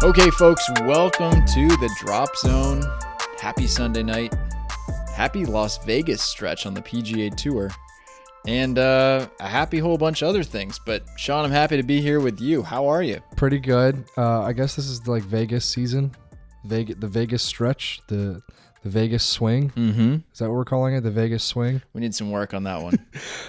Okay, folks, welcome to the Drop Zone. Happy Sunday night. Happy Las Vegas stretch on the PGA Tour. And uh, a happy whole bunch of other things. But Sean, I'm happy to be here with you. How are you? Pretty good. Uh, I guess this is like Vegas season, Vegas, the Vegas stretch, the the Vegas swing. Mm-hmm. Is that what we're calling it? The Vegas swing. We need some work on that one.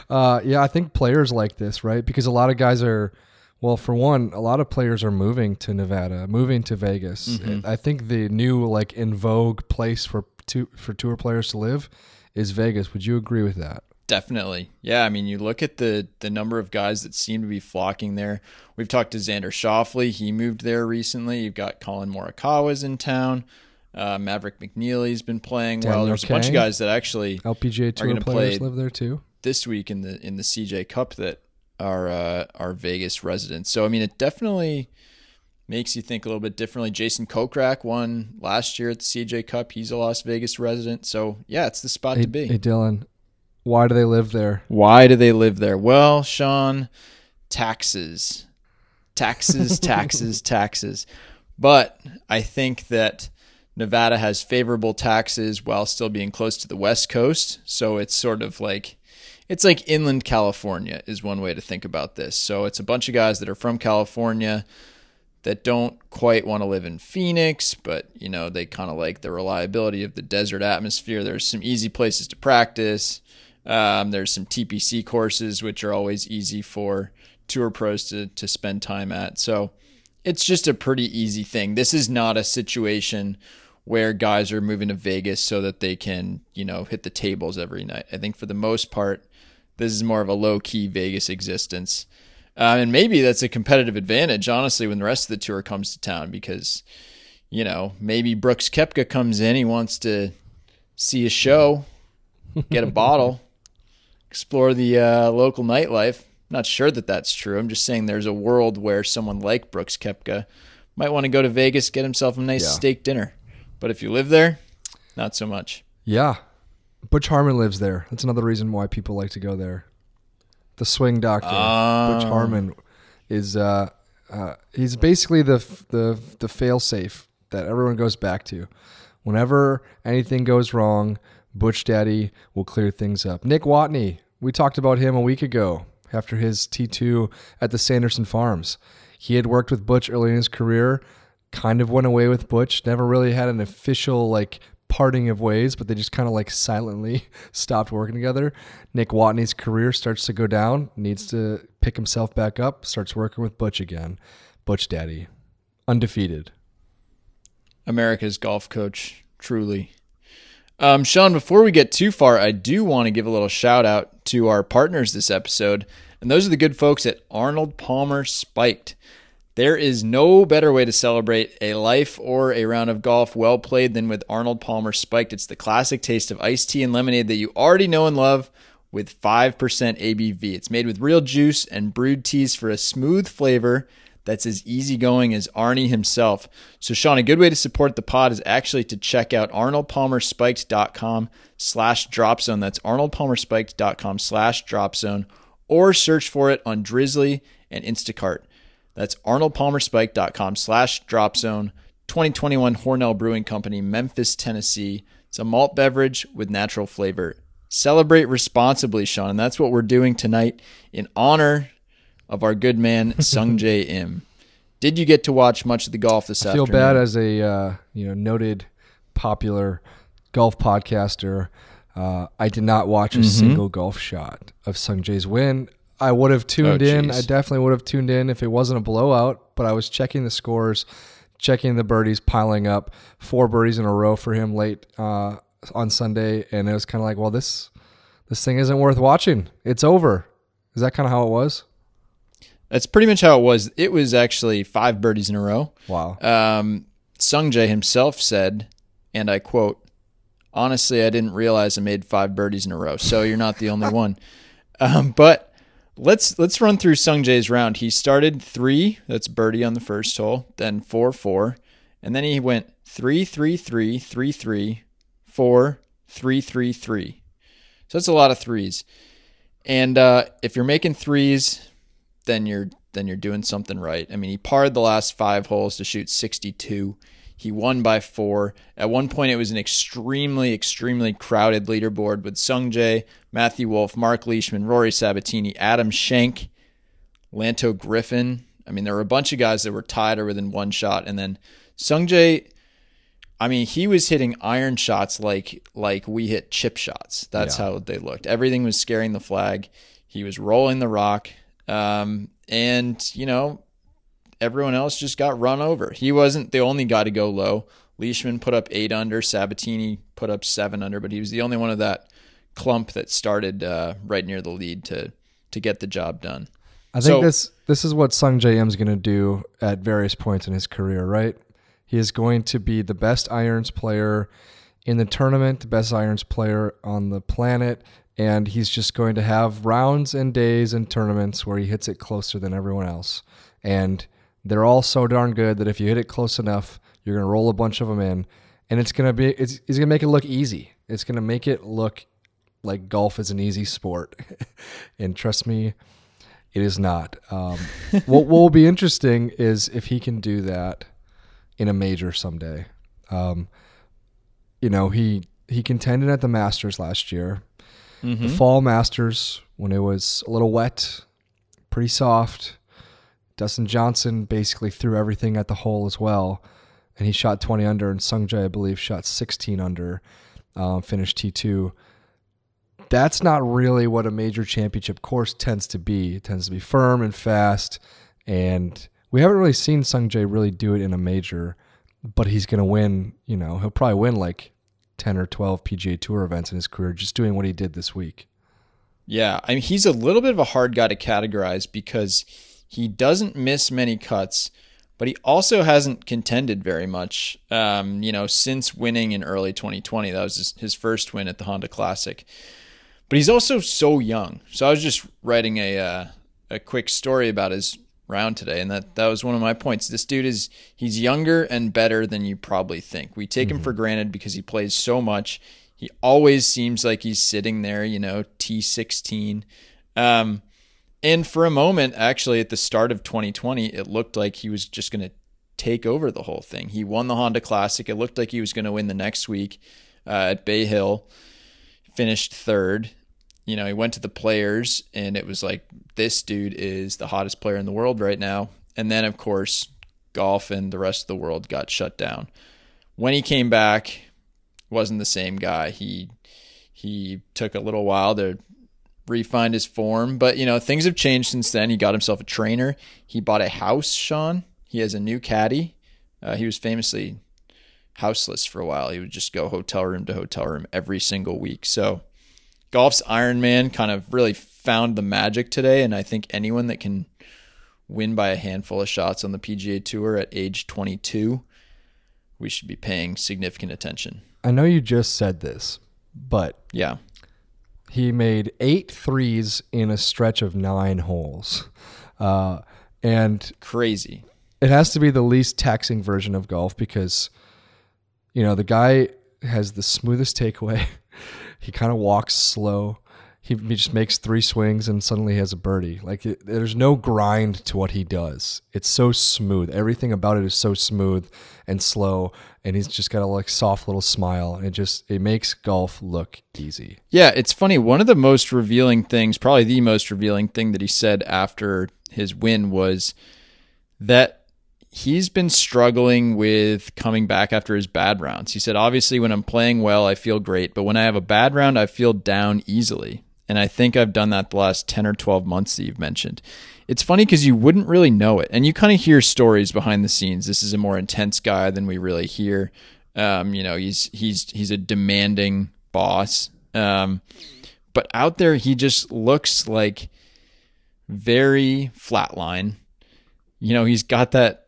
Uh, yeah, I think players like this, right? Because a lot of guys are, well, for one, a lot of players are moving to Nevada, moving to Vegas. Mhm. I think the new like in vogue place for two for tour players to live is Vegas. Would you agree with that? Definitely. Yeah, I mean, you look at the the number of guys that seem to be flocking there. We've talked to Xander Schauffele. He moved there recently. You've got Collin Morikawa's in town. Uh, Maverick McNealy's been playing well. Daniel There's a bunch of guys that actually LPGA tour gonna players play- live there too. this week in the in the CJ Cup that are uh, are Vegas residents. So I mean, it definitely makes you think a little bit differently. Jason Kokrak won last year at the CJ Cup. He's a Las Vegas resident. So yeah, it's the spot Hey, to be. hey, Dylan, why do they live there? Why do they live there? Well, Sean, taxes. Taxes, taxes, taxes. But I think that Nevada has favorable taxes while still being close to the West Coast. So it's sort of like it's like inland California is one way to think about this. So it's a bunch of guys that are from California that don't quite want to live in Phoenix, but you know, they kind of like the reliability of the desert atmosphere. There's some easy places to practice. Um, there's some TPC courses, which are always easy for tour pros to, to spend time at. So it's just a pretty easy thing. This is not a situation where guys are moving to Vegas so that they can, you know, hit the tables every night. I think for the most part, this is more of a low key Vegas existence. Uh, and maybe that's a competitive advantage, honestly, when the rest of the tour comes to town because, you know, maybe Brooks Koepka comes in, he wants to see a show, get a bottle, explore the uh, local nightlife. Not sure that that's true. I'm just saying there's a world where someone like Brooks Koepka might want to go to Vegas, get himself a nice Yeah. steak dinner. But if you live there, not so much. Yeah. Butch Harmon lives there. That's another reason why people like to go there. The swing doctor, Butch Oh. Harmon, is uh, uh, he's basically the the the fail safe that everyone goes back to. Whenever anything goes wrong, Butch Daddy will clear things up. Nick Watney, we talked about him a week ago after his T2 at the Sanderson Farms. He had worked with Butch early in his career, kind of went away with Butch, never really had an official like parting of ways, but they just kind of like silently stopped working together. Nick Watney's career starts to go down, needs to pick himself back up, starts working with Butch again. Butch Daddy, undefeated. America's golf coach, truly. Um, Sean, before we get too far, I do want to give a little shout out to our partners this episode, and those are the good folks at Arnold Palmer Spiked. There is no better way to celebrate a life or a round of golf well played than with Arnold Palmer Spiked. It's the classic taste of iced tea and lemonade that you already know and love with 5% ABV. It's made with real juice and brewed teas for a smooth flavor that's as easygoing as Arnie himself. So, Sean, a good way to support the pod is actually to check out arnoldpalmerspiked.com slash dropzone. That's arnoldpalmerspiked.com slash dropzone or search for it on Drizzly and Instacart. That's arnoldpalmerspike.com slash dropzone. 2021 Hornell Brewing Company, Memphis, Tennessee. It's a malt beverage with natural flavor. Celebrate responsibly, Sean, and that's what we're doing tonight in honor of our good man Sung Jae Im. Did you get to watch much of the golf this I feel afternoon? bad as a uh, you know noted popular golf podcaster. Uh, I did not watch a Mhm. single golf shot of Sung Jae's win. I would have tuned Oh, in. I definitely would have tuned in if it wasn't a blowout. But I was checking the scores, checking the birdies piling up. Four birdies in a row for him late uh, on Sunday, and it was kind of like, well, this this thing isn't worth watching. It's over. Is that kind of how it was? That's pretty much how it was. It was actually five birdies in a row. Wow. Um, Sung Jae himself said, and I quote, honestly, I didn't realize I made five birdies in a row. So you're not the only one. Um, but let's let's run through Sung Jae's round. He started three, that's birdie on the first hole, then four four, and then he went three three three three three four three three three. So that's a lot of threes. And uh, if you're making threes, then you're then you're doing something right. I mean, he parred the last five holes to shoot 62. He won by four. At one point, it was an extremely, extremely crowded leaderboard with Sung Jae, Matthew Wolff, Mark Leishman, Rory Sabatini, Adam Schenk, Lanto Griffin. I mean, there were a bunch of guys that were tied or within one shot. And then Sung Jae, I mean, he was hitting iron shots like like we hit chip shots. That's Yeah. how they looked. Everything was scaring the flag. He was rolling the rock. Um, and, you know, everyone else just got run over. He wasn't the only guy to go low. Leishman put up eight under. Sabatini put up seven under, but he was the only one of that clump that started uh, right near the lead to to get the job done. I think So- this this is what Sung Jae Im is going to do at various points in his career, right? He is going to be the best irons player in the tournament, the best irons player on the planet, and he's just going to have rounds and days and tournaments where he hits it closer than everyone else. And they're all so darn good that if you hit it close enough, you're going to roll a bunch of them in, and it's going to be it's, it's going to make it look easy. It's going to make it look like golf is an easy sport. and trust me, it is not. Um, what, what will be interesting is if he can do that in a major someday. Um, you know, he he contended at the Masters last year. The fall Masters, when it was a little wet, pretty soft. Dustin Johnson basically threw everything at the hole as well, and he shot 20 under. And Sung Jae, I believe, shot 16 under, um, finished T2 that's not really what a major championship course tends to be. It tends to be firm and fast, and we haven't really seen Sung Jae really do it in a major. But he's going to win. You know, he'll probably win like ten or twelve PGA Tour events in his career just doing what he did this week. Yeah, I mean he's a little bit of a hard guy to categorize because he doesn't miss many cuts, but he also hasn't contended very much. Um, you know, since winning in early 2020, that was his, his first win at the Honda Classic. But he's also so young. So I was just writing a uh, a quick story about his round today, and that that was one of my points. This dude is he's younger and better than you probably think. We take him for granted because he plays so much. He always seems like he's sitting there, you know, T16. Um, and for a moment, actually, at the start of 2020, it looked like he was just going to take over the whole thing. He won the Honda Classic. It looked like he was going to win the next week uh, at Bay Hill, finished third. You know, he went to the players, and it was like, this dude is the hottest player in the world right now. And then, of course, golf and the rest of the world got shut down. When he came back, wasn't the same guy. He he took a little while to refine his form, but you know things have changed since then. He got himself a trainer. He bought a house. Sean. He has a new caddy. Uh, he was famously houseless for a while. He would just go hotel room to hotel room every single week. So golf's Iron Man kind of really found the magic today, and I think anyone that can win by a handful of shots on the PGA Tour at age 22, we should be paying significant attention. I know you just said this, but Yeah. He made eight threes in a stretch of nine holes, uh, and Crazy. it has to be the least taxing version of golf because you know the guy has the smoothest takeaway. He kind of walks slow he, he just makes three swings and suddenly he has a birdie like it, there's no grind to what he does it's so smooth everything about it is so smooth and slow and he's just got a like soft little smile and it just it makes golf look easy Yeah, it's funny. One of the most revealing things, probably the most revealing thing that he said after his win was that he's been struggling with coming back after his bad rounds. He said, obviously, when I'm playing well, I feel great, but when I have a bad round, I feel down easily. And I think I've done that the last 10 or 12 months that you've mentioned. It's funny because you wouldn't really know it. And you kind of hear stories behind the scenes. This is a more intense guy than we really hear. Um, you know, he's he's he's a demanding boss. Um, but out there, he just looks like very flatline. You know, he's got that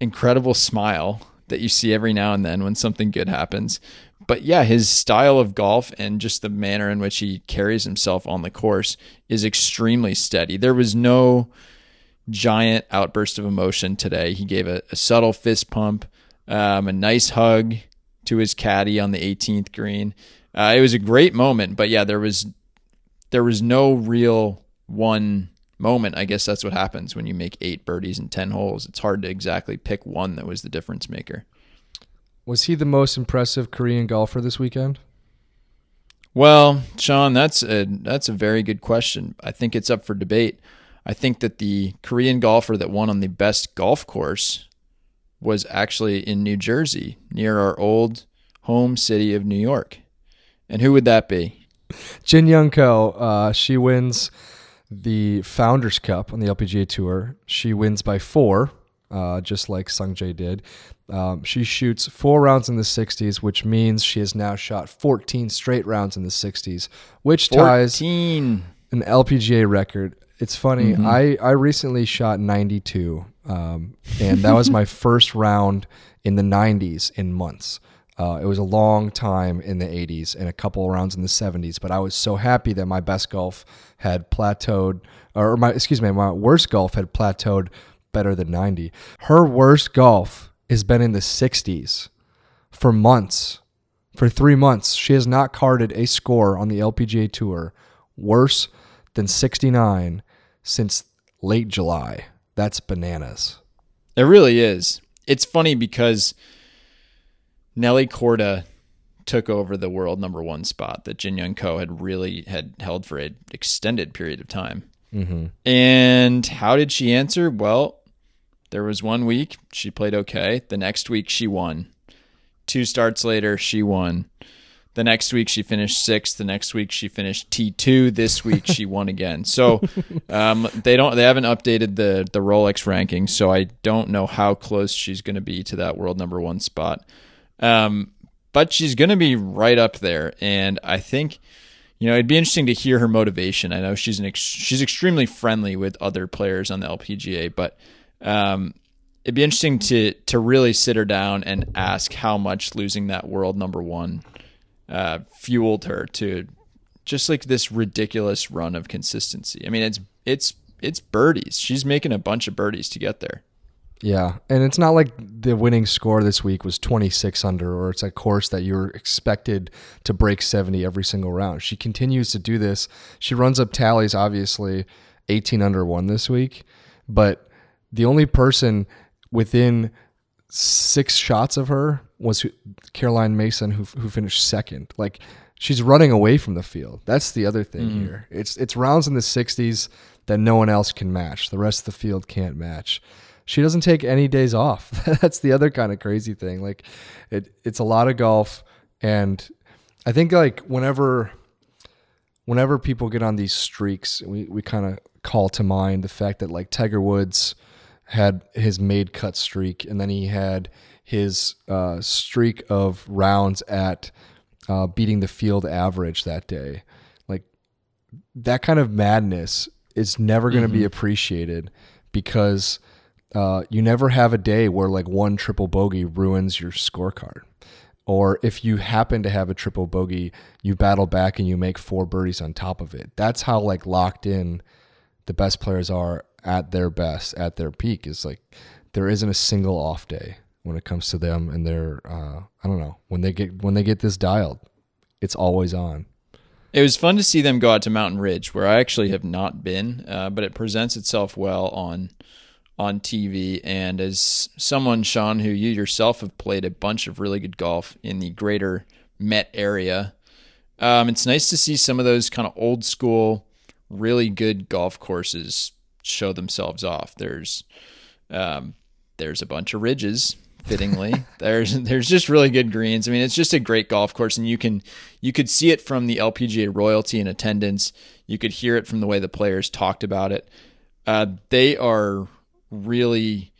incredible smile that you see every now and then when something good happens. But yeah, his style of golf and just the manner in which he carries himself on the course is extremely steady. There was no giant outburst of emotion today. He gave a, a subtle fist pump, um, a nice hug to his caddy on the 18th green. Uh, it was a great moment, but yeah, there was there was no real one moment. I guess that's what happens when you make eight birdies in 10 holes. It's hard to exactly pick one that was the difference maker. Was he the most impressive Korean golfer this weekend? Well, Sean, that's a that's a very good question. I think it's up for debate. I think that the Korean golfer that won on the best golf course was actually in New Jersey, near our old home city of New York. And who would that be? Jin Young Ko. Uh, she wins the Founders Cup on the LPGA Tour. She wins by four, uh, just like Sung Jae did. Um, she shoots four rounds in the 60s, which means she has now shot 14 straight rounds in the 60s, which ties an LPGA record. It's funny. Mm-hmm. I, I recently shot 92, um, and that was my first round in the 90s in months. Uh, it was a long time in the 80s and a couple rounds in the 70s, but I was so happy that my best golf had plateaued, or my excuse me, my worst golf had plateaued better than 90. Her worst golf has been in the 60s for months. For three months, she has not carded a score on the LPGA Tour worse than 69 since late July. That's bananas. It really is. It's funny because Nelly Korda took over the world number one spot that Jin Young Ko had really had held for an extended period of time. Mm-hmm. And how did she answer? Well, there was one week she played okay. The next week she won. Two starts later, she won. The next week she finished sixth. The next week she finished T two. This week she won again. So um, they don't they haven't updated the the Rolex ranking, so I don't know how close she's going to be to that world number one spot. Um, but she's going to be right up there, and I think you know it'd be interesting to hear her motivation. I know she's an ex- she's extremely friendly with other players on the LPGA, but um, it'd be interesting to to really sit her down and ask how much losing that world number one uh, fueled her to just like this ridiculous run of consistency. I mean, it's it's it's birdies. She's making a bunch of birdies to get there. Yeah, and it's not like the winning score this week was 26 under, or it's a course that you're expected to break 70 every single round. She continues to do this. She runs up tallies, obviously, 18 under one this week, but the only person within six shots of her was who, Caroline Masson, who who finished second. Like she's running away from the field. That's the other thing mm-hmm. here. It's it's rounds in the 60s that no one else can match. The rest of the field can't match. She doesn't take any days off. That's the other kind of crazy thing. Like it it's a lot of golf and I think like whenever whenever people get on these streaks, we, we kind of call to mind the fact that like Tiger Woods had his made cut streak and then he had his uh, streak of rounds at uh, beating the field average that day. Like that kind of madness is never going to be appreciated because uh, you never have a day where like one triple bogey ruins your scorecard. Or if you happen to have a triple bogey, you battle back and you make four birdies on top of it. That's how like locked in the best players are at their best, at their peak. Is like there isn't a single off day when it comes to them and their uh, I don't know when they get when they get this dialed, it's always on. It was fun to see them go out to Mountain Ridge, where I actually have not been, uh, but it presents itself well on on TV. And as someone, Sean, who you yourself have played a bunch of really good golf in the greater Met area, um, it's nice to see some of those kind of old school, really good golf courses show themselves off. There's um, there's a bunch of ridges fittingly. there's there's just really good greens. I mean, it's just a great golf course, and you can you could see it from the LPGA royalty and attendance. You could hear it from the way the players talked about it. Uh, they are really,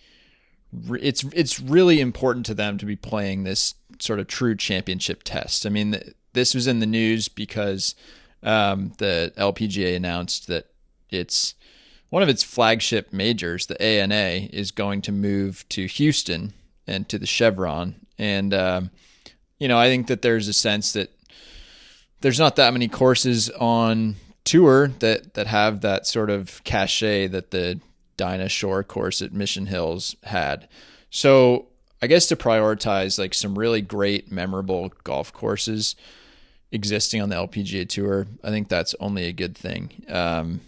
it's it's really important to them to be playing this sort of true championship test. I mean, this was in the news because um, the LPGA announced that it's one of its flagship majors, the ANA, is going to move to Houston and to the Chevron. And, um, you know, I think that there's a sense that there's not that many courses on tour that, that have that sort of cachet that the Dinah Shore course at Mission Hills had. So I guess to prioritize like some really great, memorable golf courses, existing on the LPGA tour. I think that's only a good thing. Um,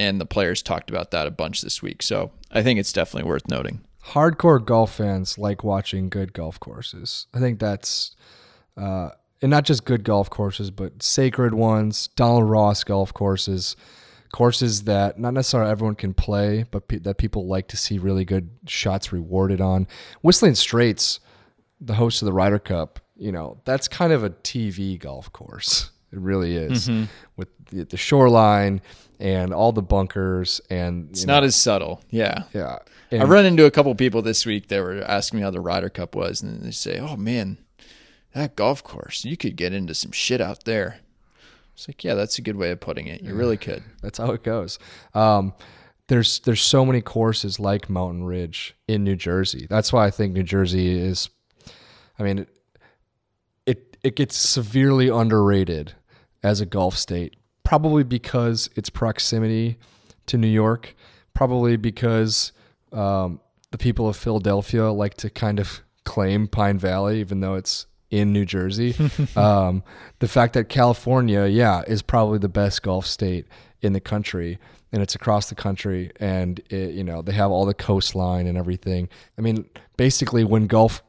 and the players talked about that a bunch this week. So I think it's definitely worth noting. Hardcore golf fans like watching good golf courses. I think that's, uh, and not just good golf courses, but sacred ones, Donald Ross golf courses, courses that not necessarily everyone can play, but pe- that people like to see really good shots rewarded on. Whistling Straits, the host of the Ryder Cup, you know, that's kind of a TV golf course. It really is Mm-hmm. with the, the shoreline and all the bunkers and It's you not as subtle. Yeah. yeah. I And- run into a couple people this week that were asking me how the Ryder Cup was, and they say, "Oh man, that golf course, you could get into some shit out there." It's like, yeah, that's a good way of putting it. You really could. That's how it goes. Um, there's there's so many courses like Mountain Ridge in New Jersey. That's why I think New Jersey is. I mean, it it, it gets severely underrated as a golf state. Probably because its proximity to New York. Probably because um, the people of Philadelphia like to kind of claim Pine Valley, even though it's in New Jersey. um, the fact that California, yeah, is probably the best golf state in the country, and it's across the country, and it, you know they have all the coastline and everything. I mean, basically, when golf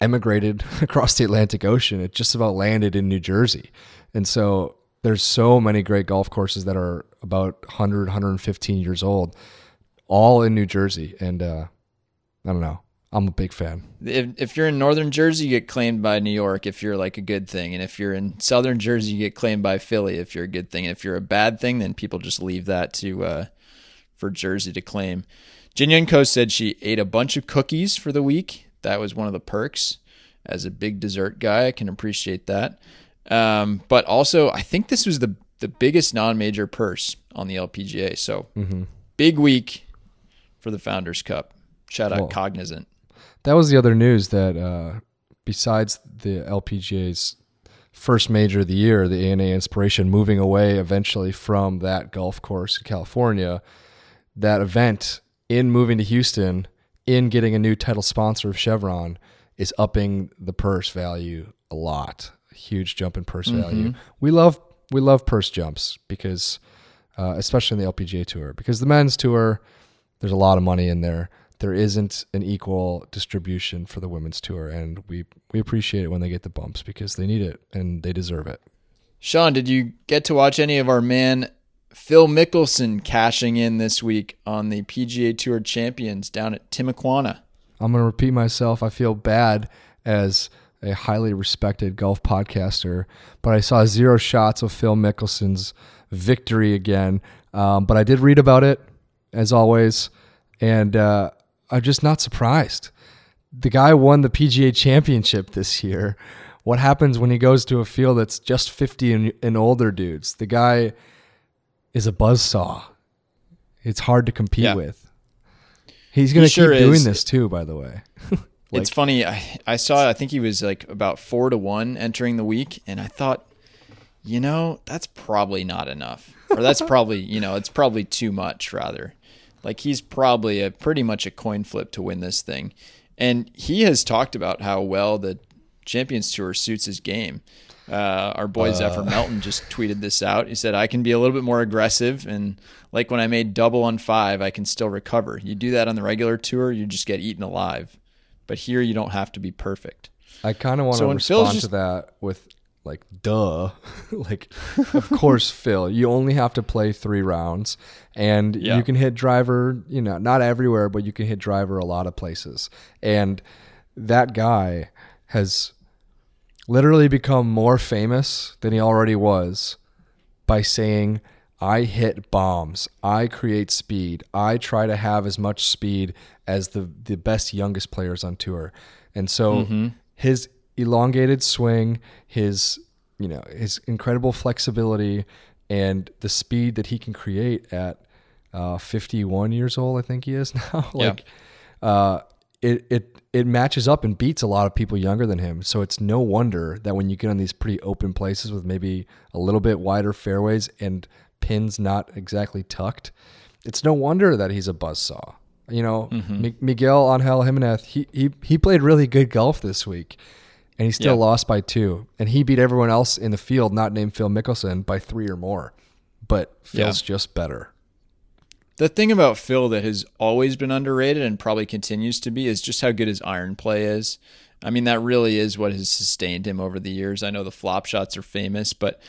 emigrated across the Atlantic Ocean, it just about landed in New Jersey, and so there's so many great golf courses that are about 100, 115 years old, all in New Jersey, and uh, I don't know. I'm a big fan. If, if you're in northern Jersey, you get claimed by New York if you're like a good thing. And if you're in southern Jersey, you get claimed by Philly if you're a good thing. And if you're a bad thing, then people just leave that to uh, for Jersey to claim. Jin Young Ko said she ate a bunch of cookies for the week. That was one of the perks. As a big dessert guy, I can appreciate that. Um, but also, I think this was the the biggest non-major purse on the LPGA. So big week for the Founders Cup. Shout out Well, Cognizant. That was the other news that uh, besides the LPGA's first major of the year, the ANA Inspiration moving away eventually from that golf course in California, that event in moving to Houston, in getting a new title sponsor of Chevron, is upping the purse value a lot. Huge jump in purse value. We love we love purse jumps because, uh, especially in the LPGA tour, because the men's tour, there's a lot of money in there. There isn't an equal distribution for the women's tour, and we we appreciate it when they get the bumps because they need it and they deserve it. Sean, did you get to watch any of our man Phil Mickelson cashing in this week on the PGA Tour Champions down at Timuquana? I'm going to repeat myself. I feel bad as a highly respected golf podcaster, but I saw zero shots of Phil Mickelson's victory again. Um, but I did read about it, as always, and uh, I'm just not surprised. The guy won the PGA Championship this year. What happens when he goes to a field that's just 50 and, and older dudes? The guy is a buzzsaw. It's hard to compete Yeah. with. He's going to sure keep doing is. this too, by the way. it's funny. I, I saw, I think he was like about four to one entering the week, and I thought, you know, that's probably not enough. Or that's probably, you know, it's probably too much, rather. Like he's probably a pretty much a coin flip to win this thing. And he has talked about how well the Champions Tour suits his game. Uh, our boy Zephyr Melton just tweeted this out. He said, I can be a little bit more aggressive. And like when I made double on five, I can still recover. You do that on the regular tour, you just get eaten alive. But here, you don't have to be perfect. I kind of want So to respond just- to that with like, duh. like, of course, Phil, you only have to play three rounds and Yeah. you can hit driver, you know, not everywhere, but you can hit driver a lot of places. And that guy has literally become more famous than he already was by saying, I hit bombs. I create speed. I try to have as much speed as the, the best youngest players on tour. And so his elongated swing, his you know, his incredible flexibility and the speed that he can create at uh, 51 years old, I think he is now. like uh, it it it matches up and beats a lot of people younger than him. So it's no wonder that when you get on these pretty open places with maybe a little bit wider fairways and pins not exactly tucked, it's no wonder that he's a buzzsaw. You know, mm-hmm. Mi- Miguel Angel Jimenez, he, he he played really good golf this week. and he still Yeah. lost by two. And he beat everyone else in the field, not named Phil Mickelson, by three or more. But Phil's just better. The thing about Phil that has always been underrated and probably continues to be is just how good his iron play is. I mean, that really is what has sustained him over the years. I know the flop shots are famous, but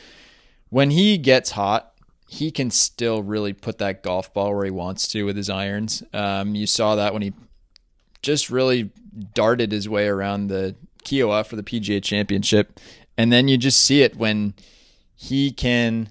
when he gets hot, he can still really put that golf ball where he wants to with his irons. Um, you saw that when he just really darted his way around the Kiawah for the PGA Championship, and then you just see it when he can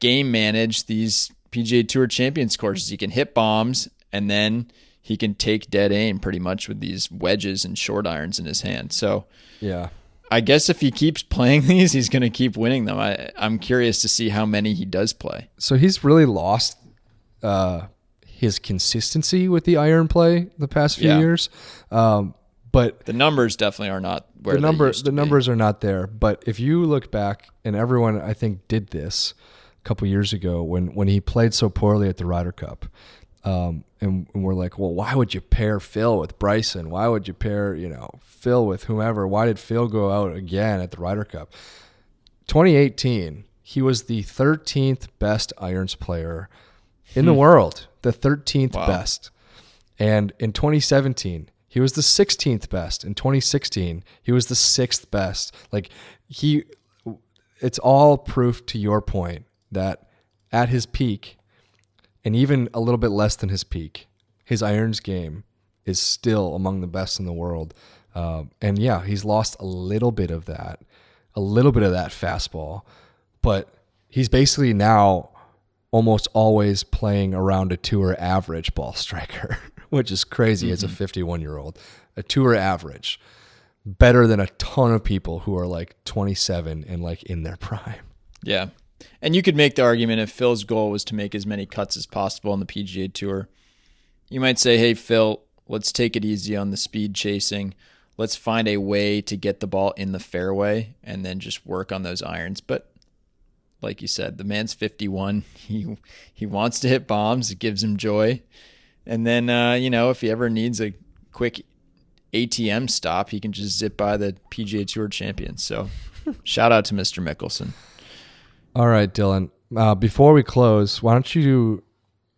game manage these PGA Tour Champions courses. He can hit bombs and then he can take dead aim pretty much with these wedges and short irons in his hand. So Yeah. I guess if he keeps playing these, he's going to keep winning them. I, I'm curious to see how many he does play. So he's really lost uh, his consistency with the iron play the past few Yeah. years. Um, but The numbers definitely are not where the number the be. numbers are not there. But if you look back, and everyone I think did this a couple years ago when when he played so poorly at the Ryder Cup, um, and, and we're like, well, why would you pair Phil with Bryson? Why would you pair you know Phil with whomever? Why did Phil go out again at the Ryder Cup? 2018, he was the 13th best irons player in the world, the 13th Wow. best. And in 2017, he was the 16th best. In 2016, he was the sixth best. Like he, it's all proof to your point that at his peak, and even a little bit less than his peak, his irons game is still among the best in the world. Um, and yeah, he's lost a little bit of that, a little bit of that fastball, but he's basically now almost always playing around a tour average ball striker, which is crazy as a 51 year old. A tour average, better than a ton of people who are like 27 and like in their prime. Yeah. And you could make the argument if Phil's goal was to make as many cuts as possible on the PGA Tour, you might say, hey, Phil, let's take it easy on the speed chasing. Let's find a way to get the ball in the fairway and then just work on those irons. But like you said, the man's 51. He he wants to hit bombs. It gives him joy. And then, uh, you know, if he ever needs a quick ATM stop, he can just zip by the PGA Tour champions. So shout out to Mr. Mickelson. All right, Dylan. Uh, before we close, why don't you,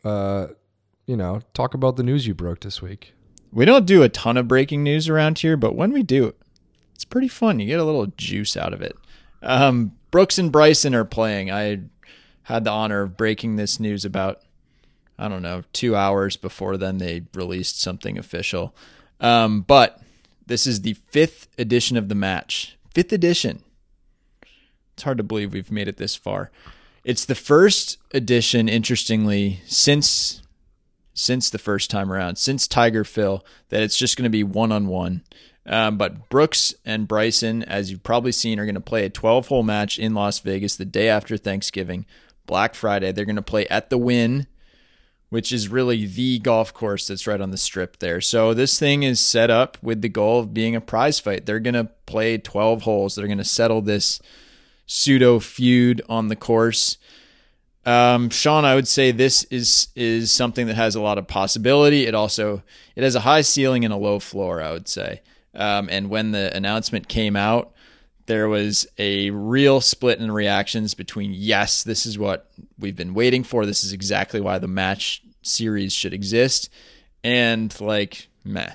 uh, you know, talk about the news you broke this week? We don't do a ton of breaking news around here, but when we do, it's pretty fun. You get a little juice out of it. Um, Brooks and Bryson are playing. I had the honor of breaking this news about, I don't know, two hours before then they released something official. Um, but this is the fifth edition of the match. Fifth edition. It's hard to believe we've made it this far. It's the first edition, interestingly, since since the first time around, since Tiger Phil, that it's just going to be one on one. But Brooks and Bryson, as you've probably seen, are going to play a 12 hole match in Las Vegas the day after Thanksgiving, Black Friday. They're going to play at the Wynn, which is really the golf course that's right on the strip there. So this thing is set up with the goal of being a prize fight. They're going to play 12 holes. They're going to settle this pseudo feud on the course. Um, Sean, I would say this is is something that has a lot of possibility. It also it has a high ceiling and a low floor. I would say. Um, and when the announcement came out, there was a real split in reactions between yes, this is what we've been waiting for. This is exactly why the match series should exist, and like meh.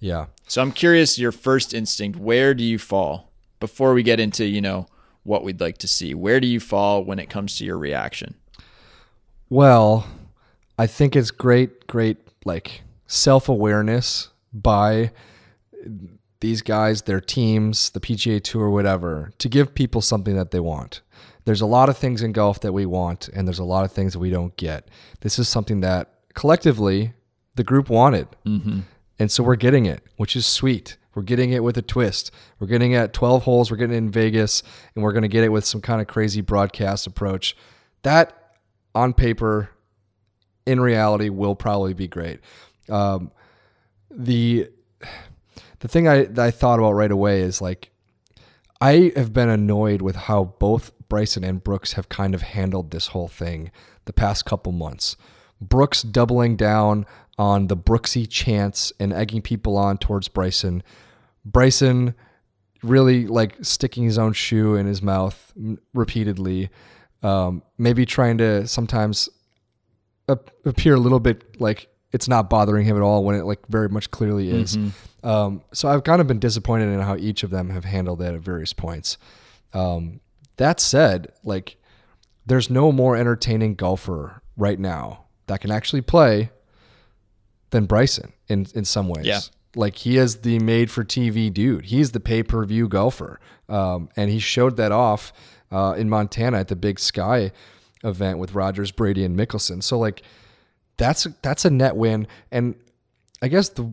Yeah. So I'm curious, your first instinct, where do you fall before we get into you know what we'd like to see? Where do you fall when it comes to your reaction? Well, I think it's great, great, like self awareness by these guys, their teams, the PGA Tour, whatever, to give people something that they want. There's a lot of things in golf that we want, and there's a lot of things that we don't get. This is something that collectively the group wanted. Mm-hmm. And so we're getting it, which is sweet. We're getting it with a twist. We're getting it at 12 holes. We're getting it in Vegas, and we're going to get it with some kind of crazy broadcast approach. That, on paper, in reality, will probably be great. Um, the the thing I I thought about right away is like I have been annoyed with how both Bryson and Brooks have kind of handled this whole thing the past couple months. Brooks doubling down on the Brooksy chants and egging people on towards Bryson. Bryson really like sticking his own shoe in his mouth m- repeatedly. Um, maybe trying to sometimes ap- appear a little bit like it's not bothering him at all when it like very much clearly is. Um, so I've kind of been disappointed in how each of them have handled that at various points. Um, that said, like there's no more entertaining golfer right now that can actually play than Bryson in in some ways. Yeah. Like he is the made for TV dude. He's the pay per view golfer, um, and he showed that off uh, in Montana at the Big Sky event with Rogers, Brady, and Mickelson. So like that's that's a net win, and I guess the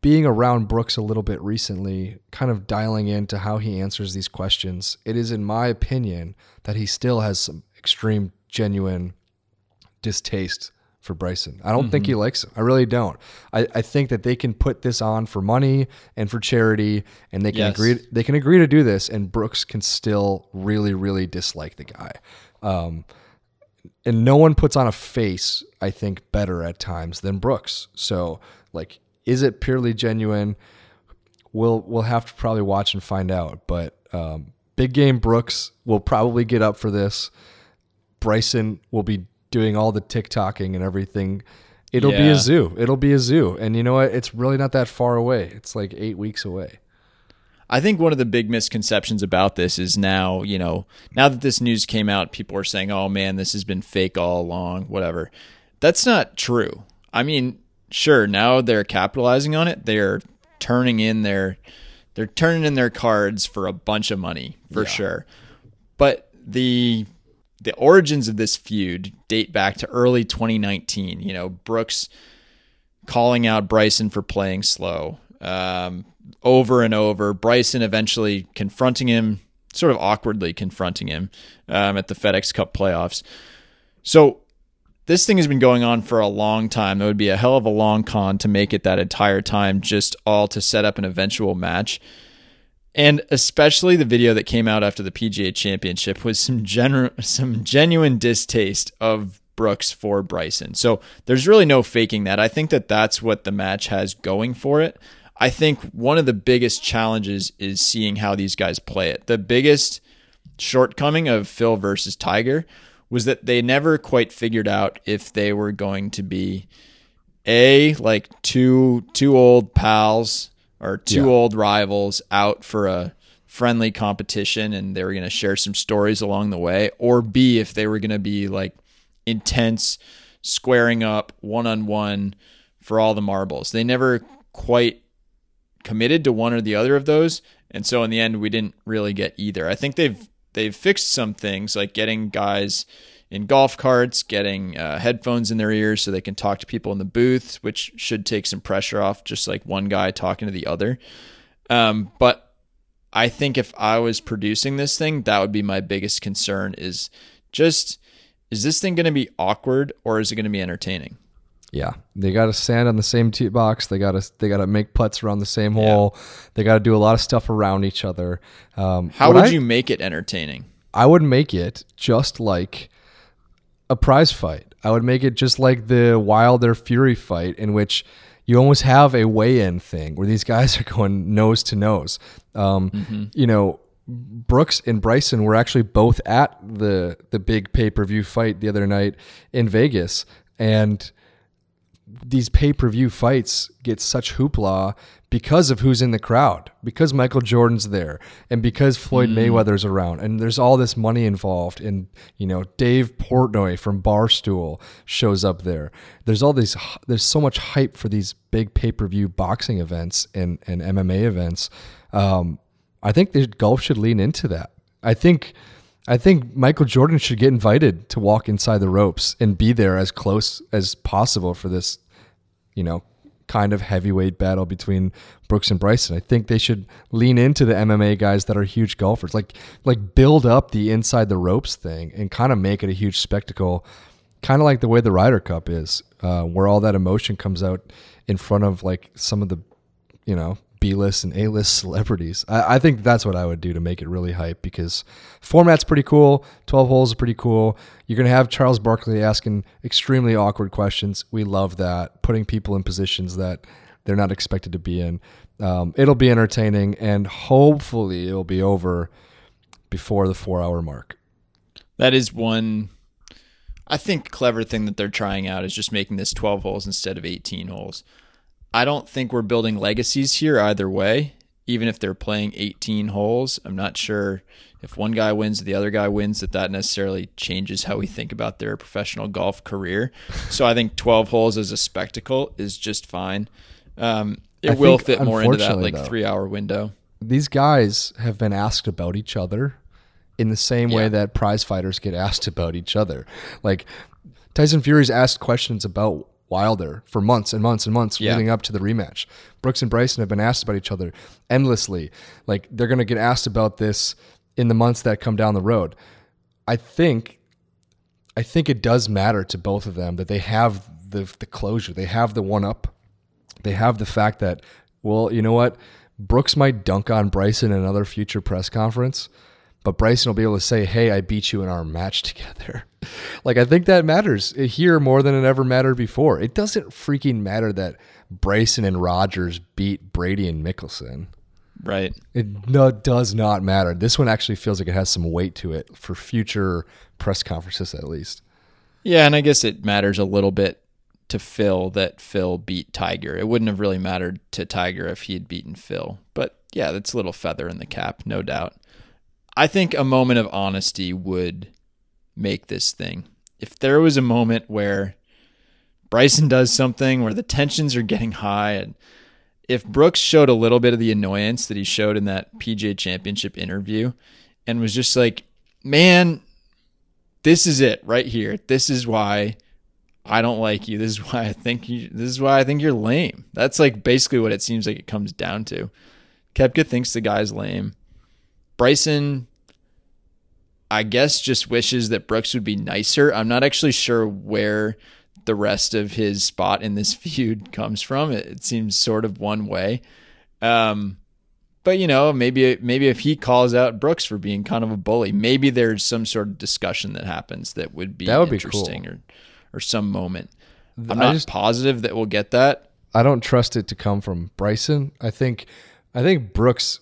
being around Brooks a little bit recently, kind of dialing into how he answers these questions, it is in my opinion that he still has some extreme, genuine distaste for Bryson. I don't think he likes him. I really don't. I, I think that they can put this on for money and for charity, and they can Yes. agree. They can agree to do this, and Brooks can still really, really dislike the guy. Um, and no one puts on a face, I think, better at times than Brooks. So, like, is it purely genuine? We'll we'll have to probably watch and find out. But um, big game Brooks will probably get up for this. Bryson will be doing all the TikToking and everything. It'll be a zoo. It'll be a zoo. And you know what? It's really not that far away. It's like eight weeks away. I think one of the big misconceptions about this is now, you know, now that this news came out, people are saying, oh man, this has been fake all along, whatever. That's not true. I mean, sure, now they're capitalizing on it. They're turning in their they're turning in their cards for a bunch of money, for sure. But the the origins of this feud date back to early 2019. You know, Brooks calling out Bryson for playing slow um, over and over. Bryson eventually confronting him, sort of awkwardly confronting him um, at the FedEx Cup playoffs. So this thing has been going on for a long time. It would be a hell of a long con to make it that entire time, just all to set up an eventual match. And especially the video that came out after the PGA Championship was some genu- some genuine distaste of Brooks for Bryson. So there's really no faking that. I think that that's what the match has going for it. I think one of the biggest challenges is seeing how these guys play it. The biggest shortcoming of Phil versus Tiger was that they never quite figured out if they were going to be a like two two old pals or two Yeah. old rivals out for a friendly competition and they were going to share some stories along the way or b if they were going to be like intense squaring up one on one for all the marbles they never quite committed to one or the other of those and so in the end we didn't really get either i think they've they've fixed some things like getting guys in golf carts getting uh, headphones in their ears so they can talk to people in the booth which should take some pressure off just like one guy talking to the other um, but i think if i was producing this thing that would be my biggest concern is just is this thing going to be awkward or is it going to be entertaining Yeah, they got to stand on the same tee box. They got to they got to make putts around the same hole. They got to do a lot of stuff around each other. Um, how would I- you make it entertaining I would make it just like a prize fight. I would make it just like the Wilder Fury fight, in which you almost have a weigh-in thing where these guys are going nose to nose. Um, You know, Brooks and Bryson were actually both at the the big pay-per-view fight the other night in Vegas, and these pay-per-view fights get such hoopla because of who's in the crowd because michael jordan's there and because floyd mayweather's around. And there's all this money involved and you know dave portnoy from barstool shows up there. There's all these there's so much hype for these big pay-per-view boxing events and, and mma events. Um, i think the golf should lean into that. I think I think Michael Jordan should get invited to walk inside the ropes and be there as close as possible for this, you know, kind of heavyweight battle between Brooks and Bryson. I think they should lean into the MMA guys that are huge golfers, like like build up the inside the ropes thing and kind of make it a huge spectacle, kind of like the way the Ryder Cup is, uh, where all that emotion comes out in front of like some of the, you know, B list and A list celebrities. I, I think that's what I would do to make it really hype because format's pretty cool. Twelve holes is pretty cool. You're gonna have Charles Barkley asking extremely awkward questions. We love that. Putting people in positions that they're not expected to be in. Um, it'll be entertaining, and hopefully, it'll be over before the four hour mark. That is one, I think, clever thing that they're trying out is just making this 12 holes instead of 18 holes. I don't think we're building legacies here either way. Even if they're playing 18 holes, I'm not sure if one guy wins, or the other guy wins, that that necessarily changes how we think about their professional golf career. So I think 12 holes as a spectacle is just fine. Um, it I will fit more into that like though- three hour window. These guys have been asked about each other in the same way that prize fighters get asked about each other. Like Tyson Fury's asked questions about Wilder for months and months and months Yeah. leading up to the rematch. Brooks and Bryson have been asked about each other endlessly. Like they're going to get asked about this in the months that come down the road. I think I think it does matter to both of them that they have the the closure. They have the one up. They have the fact that well, you know what? Brooks might dunk on Bryson in another future press conference, but Bryson will be able to say, "Hey, I beat you in our match together." like I think that matters here more than it ever mattered before. It doesn't freaking matter that Bryson and Rodgers beat Brady and Mickelson. Right. It no, does not matter. This one actually feels like it has some weight to it for future press conferences, at least. Yeah, and I guess it matters a little bit to Phil that Phil beat Tiger. It wouldn't have really mattered to Tiger if he had beaten Phil. But yeah, that's a little feather in the cap, no doubt. I think a moment of honesty would make this thing. If there was a moment where Bryson does something where the tensions are getting high and if Brooks showed a little bit of the annoyance that he showed in that PGA championship interview and was just like, man, this is it right here. This is why I don't like you. This is why I think you this is why I think you're lame. That's like basically what it seems like it comes down to. Koepka thinks the guy's lame. Bryson I guess just wishes that Brooks would be nicer. I'm not actually sure where the rest of his spot in this feud comes from. It, it seems sort of one way. Um, but you know, maybe maybe if he calls out Brooks for being kind of a bully, maybe there's some sort of discussion that happens that would be That would be cool. interesting or or some moment. I'm not just- positive that we'll get that. I don't trust it to come from Bryson. I think I think Brooks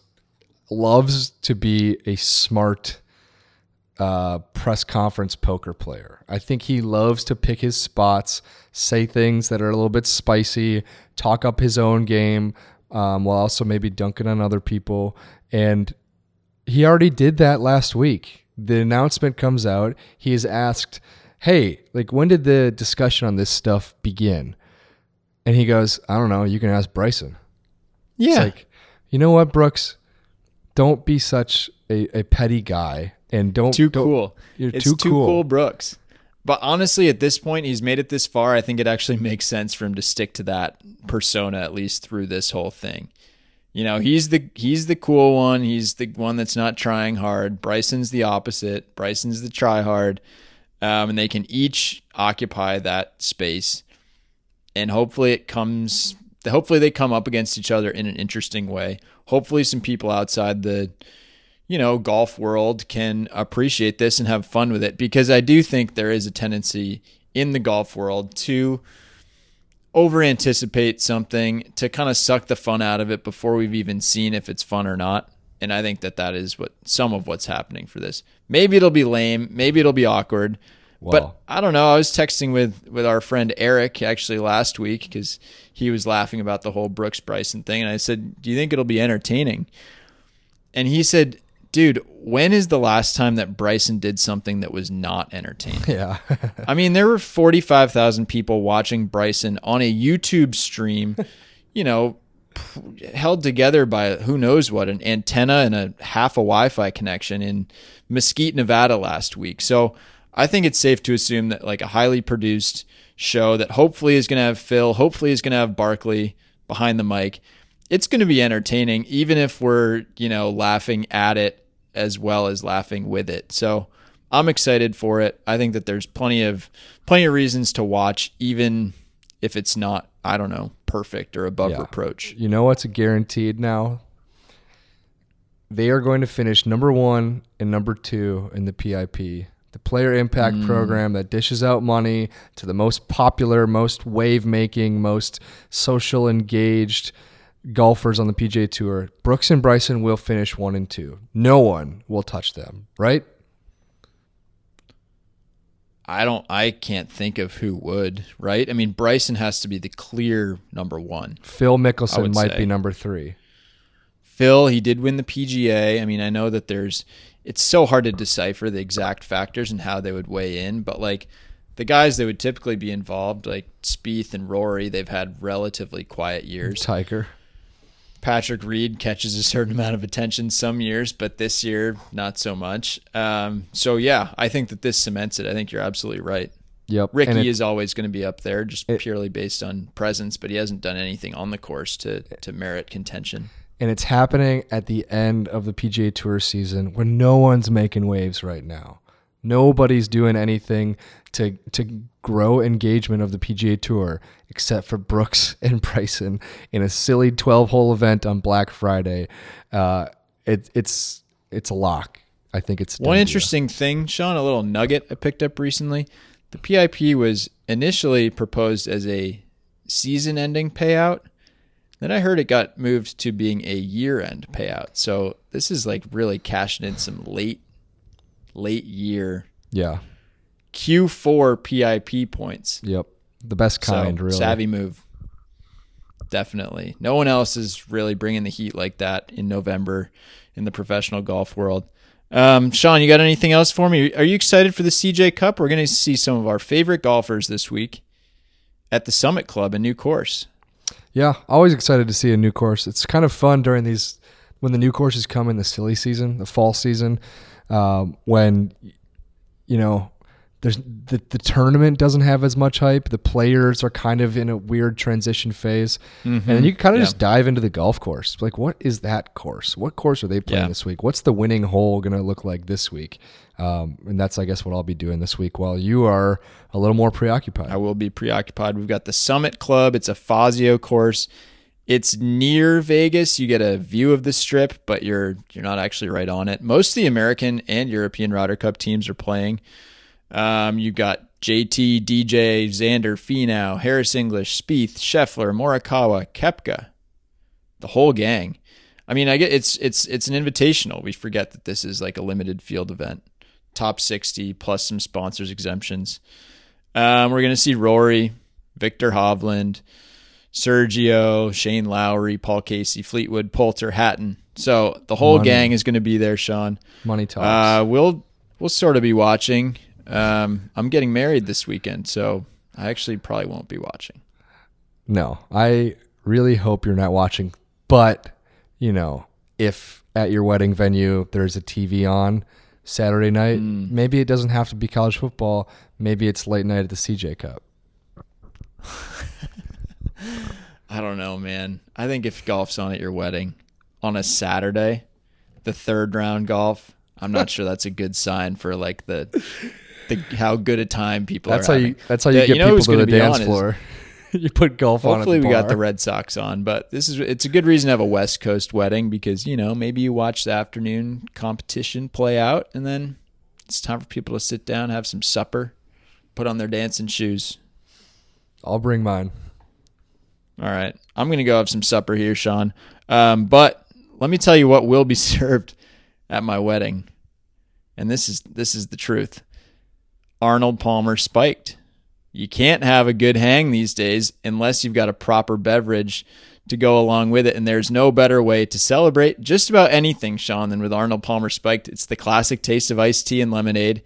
loves to be a smart uh, press conference poker player. I think he loves to pick his spots, say things that are a little bit spicy, talk up his own game, um, while also maybe dunking on other people. And he already did that last week. The announcement comes out. He is asked, "Hey, like when did the discussion on this stuff begin?" And he goes, "I don't know. You can ask Bryson." Yeah. It's like, you know what, Brooks? Don't be such a, a petty guy, and don't too don't- cool. You're it's too, too cool. cool, Brooks. But honestly, at this point, he's made it this far. I think it actually makes sense for him to stick to that persona at least through this whole thing. You know, he's the he's the cool one. He's the one that's not trying hard. Bryson's the opposite. Bryson's the try hard, um, and they can each occupy that space. And hopefully, it comes. Hopefully, they come up against each other in an interesting way. Hopefully, some people outside the you know, golf world can appreciate this and have fun with it because I do think there is a tendency in the golf world to over anticipate something, to kind of suck the fun out of it before we've even seen if it's fun or not. And I think that that is what some of what's happening for this. Maybe it'll be lame, maybe it'll be awkward. Wow. But I don't know. I was texting with with our friend Eric actually last week because he was laughing about the whole Brooks Bryson thing, and I said, "Do you think it'll be entertaining?" And he said, "Dude, when is the last time that Bryson did something that was not entertaining?" Yeah. I mean, there were 45,000 people watching Bryson on a YouTube stream, you know, held together by who knows what, an antenna and a half a Wi Fi connection in Mesquite, Nevada last week. So I think it's safe to assume that, like, a highly produced show that hopefully is going to have Phil, hopefully is going to have Barkley behind the mic. It's going to be entertaining, even if we're, you know, laughing at it as well as laughing with it. So, I'm excited for it. I think that there's plenty of plenty of reasons to watch, even if it's not, I don't know, perfect or above Yeah. reproach. you know what's guaranteed now? They are going to finish number one and number two in the PIP The player impact Mm. program that dishes out money to the most popular, most wave making, most social engaged golfers on the PGA Tour. Brooks and Bryson will finish one and two. No one will touch them, right? I don't. I can't think of who would. Right? I mean, Bryson has to be the clear number one. Phil Mickelson might say. be number three. Phil, he did win the PGA. I mean, I know that there's. It's so hard to decipher the exact factors and how they would weigh in, but like the guys that would typically be involved, like Spieth and Rory, they've had relatively quiet years. Tiger. Patrick Reed catches a certain amount of attention some years, but this year not so much. Um, so yeah, I think that this cements it. I think you're absolutely right. Yep. Rickie it- is always going to be up there, just It- purely based on presence, but he hasn't done anything on the course to to merit contention. And it's happening at the end of the PGA Tour season when no one's making waves right now. Nobody's doing anything to to grow engagement of the PGA Tour except for Brooks and Bryson in a silly 12-hole event on Black Friday. Uh, it, it's it's a lock. I think it's One interesting thing, Sean, a little nugget I picked up recently. The PIP was initially proposed as a season ending payout. Then I heard it got moved to being a year end payout. So this is like really cashing in some late, late year Yeah. Q4 PIP points. Yep. The best kind, so, really. Savvy move. Definitely. No one else is really bringing the heat like that in November in the professional golf world. Um, Sean, you got anything else for me? Are you excited for the CJ Cup? We're going to see some of our favorite golfers this week at the Summit Club, a new course. Yeah, always excited to see a new course. It's kind of fun during these when the new courses come in the silly season, the fall season, um, when you know there's the the tournament doesn't have as much hype. The players are kind of in a weird transition phase, and then you kind of Yeah. just dive into the golf course. Like, what is that course? What course are they playing Yeah. this week? What's the winning hole going to look like this week? Um, and that's, I guess, what I'll be doing this week while you are a little more preoccupied. I will be preoccupied. We've got the Summit Club. It's a Fazio course. It's near Vegas. You get a view of the strip, but you're you're not actually right on it. Most of the American and European Ryder Cup teams are playing. Um, you got JT, DJ, Xander, Finau, Harris English, Spieth, Scheffler, Morikawa, Koepka, the whole gang. I mean, I get it's it's it's an invitational. We forget that this is like a limited field event. Top 60 plus some sponsors exemptions. Um, we're going to see Rory, Viktor Hovland, Sergio, Shane Lowry, Paul Casey, Fleetwood, Poulter, Hatton. So the whole Money. gang is going to be there, Sean. Money talks. Uh, we'll we'll sort of be watching. Um, I'm getting married this weekend, so I actually probably won't be watching. No, I really hope you're not watching. But, you know, if at your wedding venue there's a TV on Saturday night, Hmm. maybe it doesn't have to be college football. Maybe it's late night at the CJ Cup. I don't know, man. I think if golf's on at your wedding on a Saturday, the third round golf, I'm not sure that's a good sign for like the the how good a time people That's are how having. you. That's how you The- get know people to the dance on is- floor. you put golf on. Hopefully, we got the. Red Sox on, but this is it's a good reason to have a West Coast wedding because you know maybe you watch the afternoon competition play out, and then it's time for people to sit down, have some supper, put on their dancing shoes. I'll bring mine. All right, I'm gonna go have some supper here, Sean. Um, but let me tell you what will be served at my wedding, and this is this is the truth. Arnold Palmer spiked. You can't have a good hang these days unless you've got a proper beverage to go along with it. And there's no better way to celebrate just about anything, Sean, than with Arnold Palmer spiked. It's the classic taste of iced tea and lemonade.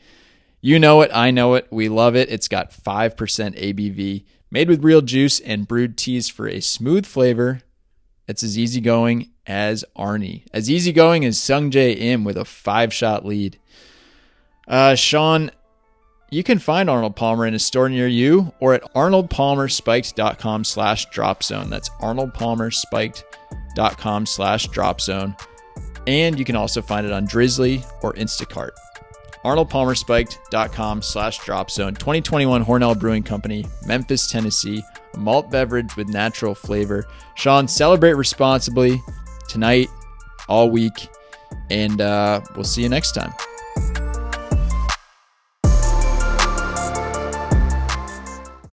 You know it. I know it. We love it. It's got 5% ABV, made with real juice and brewed teas for a smooth flavor. It's as easygoing as Arnie, as easygoing as Sung Jae Im with a five shot lead. Uh, Sean, you can find Arnold Palmer in a store near you or at arnoldpalmerspiked.com slash drop zone. That's arnoldpalmerspiked.com slash drop zone. And you can also find it on Drizzly or Instacart. arnoldpalmerspiked.com slash drop zone. 2021 Hornell Brewing Company, Memphis, Tennessee. A malt beverage with natural flavor. Sean, celebrate responsibly tonight, all week, and uh, we'll see you next time.